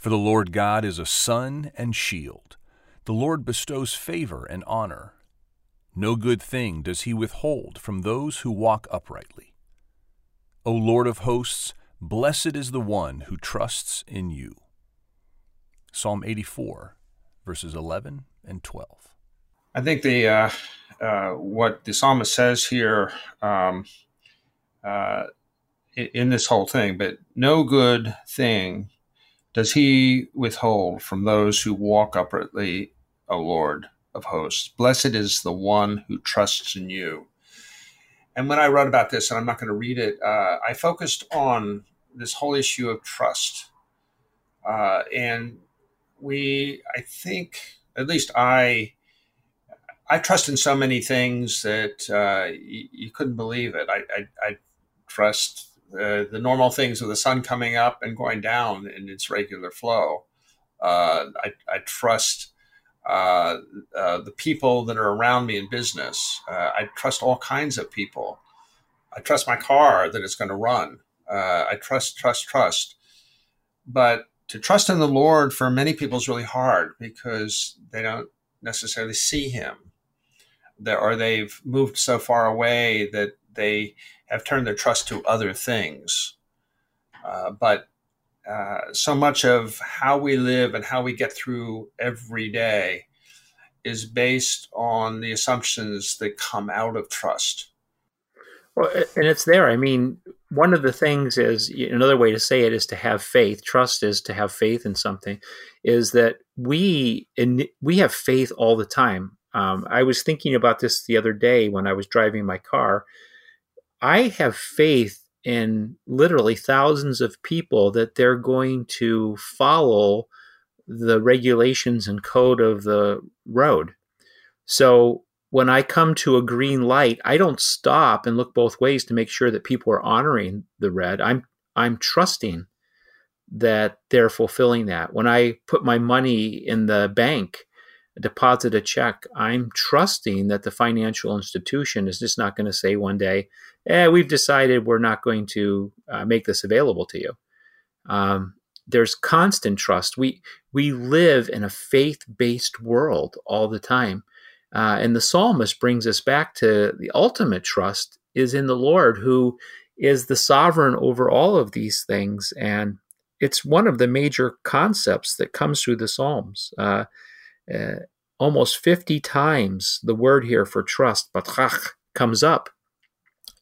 For the Lord God is a sun and shield. The Lord bestows favor and honor. No good thing does he withhold from those who walk uprightly. O Lord of hosts, blessed is the one who trusts in you. Psalm 84, verses 11 and 12. I think the uh, uh, what the psalmist says here um, uh, in this whole thing, but no good thing does he withhold from those who walk uprightly, O Lord of hosts. Blessed is the one who trusts in you. And when I wrote about this, and I'm not going to read it, uh, I focused on this whole issue of trust. Uh, and we, I think, at least I, I trust in so many things that uh, you, you, couldn't believe it. I, I, I trust the, the normal things of the sun coming up and going down in its regular flow. Uh, I, I, trust uh, uh, the people that are around me in business. Uh, I trust all kinds of people. I trust my car that it's going to run. Uh, I trust, trust, trust. But to trust in the Lord for many people is really hard because they don't necessarily see Him, or they've moved so far away that they have turned their trust to other things. Uh, but uh, so much of how we live and how we get through every day is based on the assumptions that come out of trust. Well, and it's there. I mean, one of the things is another way to say it is to have faith. Trust is to have faith in something. Is that we in, we have faith all the time. Um, I was thinking about this the other day when I was driving my car, I have faith in literally thousands of people that they're going to follow the regulations and code of the road. So when I come to a green light, I don't stop and look both ways to make sure that people are honoring the red. I'm I'm trusting that they're fulfilling that. When I put my money in the bank, deposit a check, I'm trusting that the financial institution is just not going to say one day, eh, we've decided we're not going to uh, make this available to you. Um, there's constant trust. We we live in a faith-based world all the time, uh, and the psalmist brings us back to the ultimate trust is in the Lord, who is the sovereign over all of these things, and it's one of the major concepts that comes through the Psalms. Uh, uh, almost 50 times the word here for trust, batach, comes up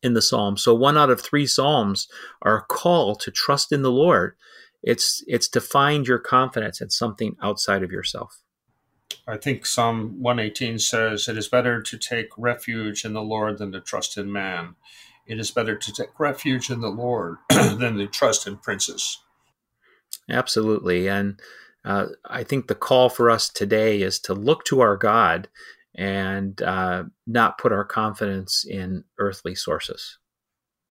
in the Psalms. So one out of three Psalms are a call to trust in the Lord. It's it's to find your confidence in something outside of yourself. I think Psalm 118 says, It is better to take refuge in the Lord than to trust in man. It is better to take refuge in the Lord than to trust in princes. Absolutely. And uh, I think the call for us today is to look to our God and uh, not put our confidence in earthly sources.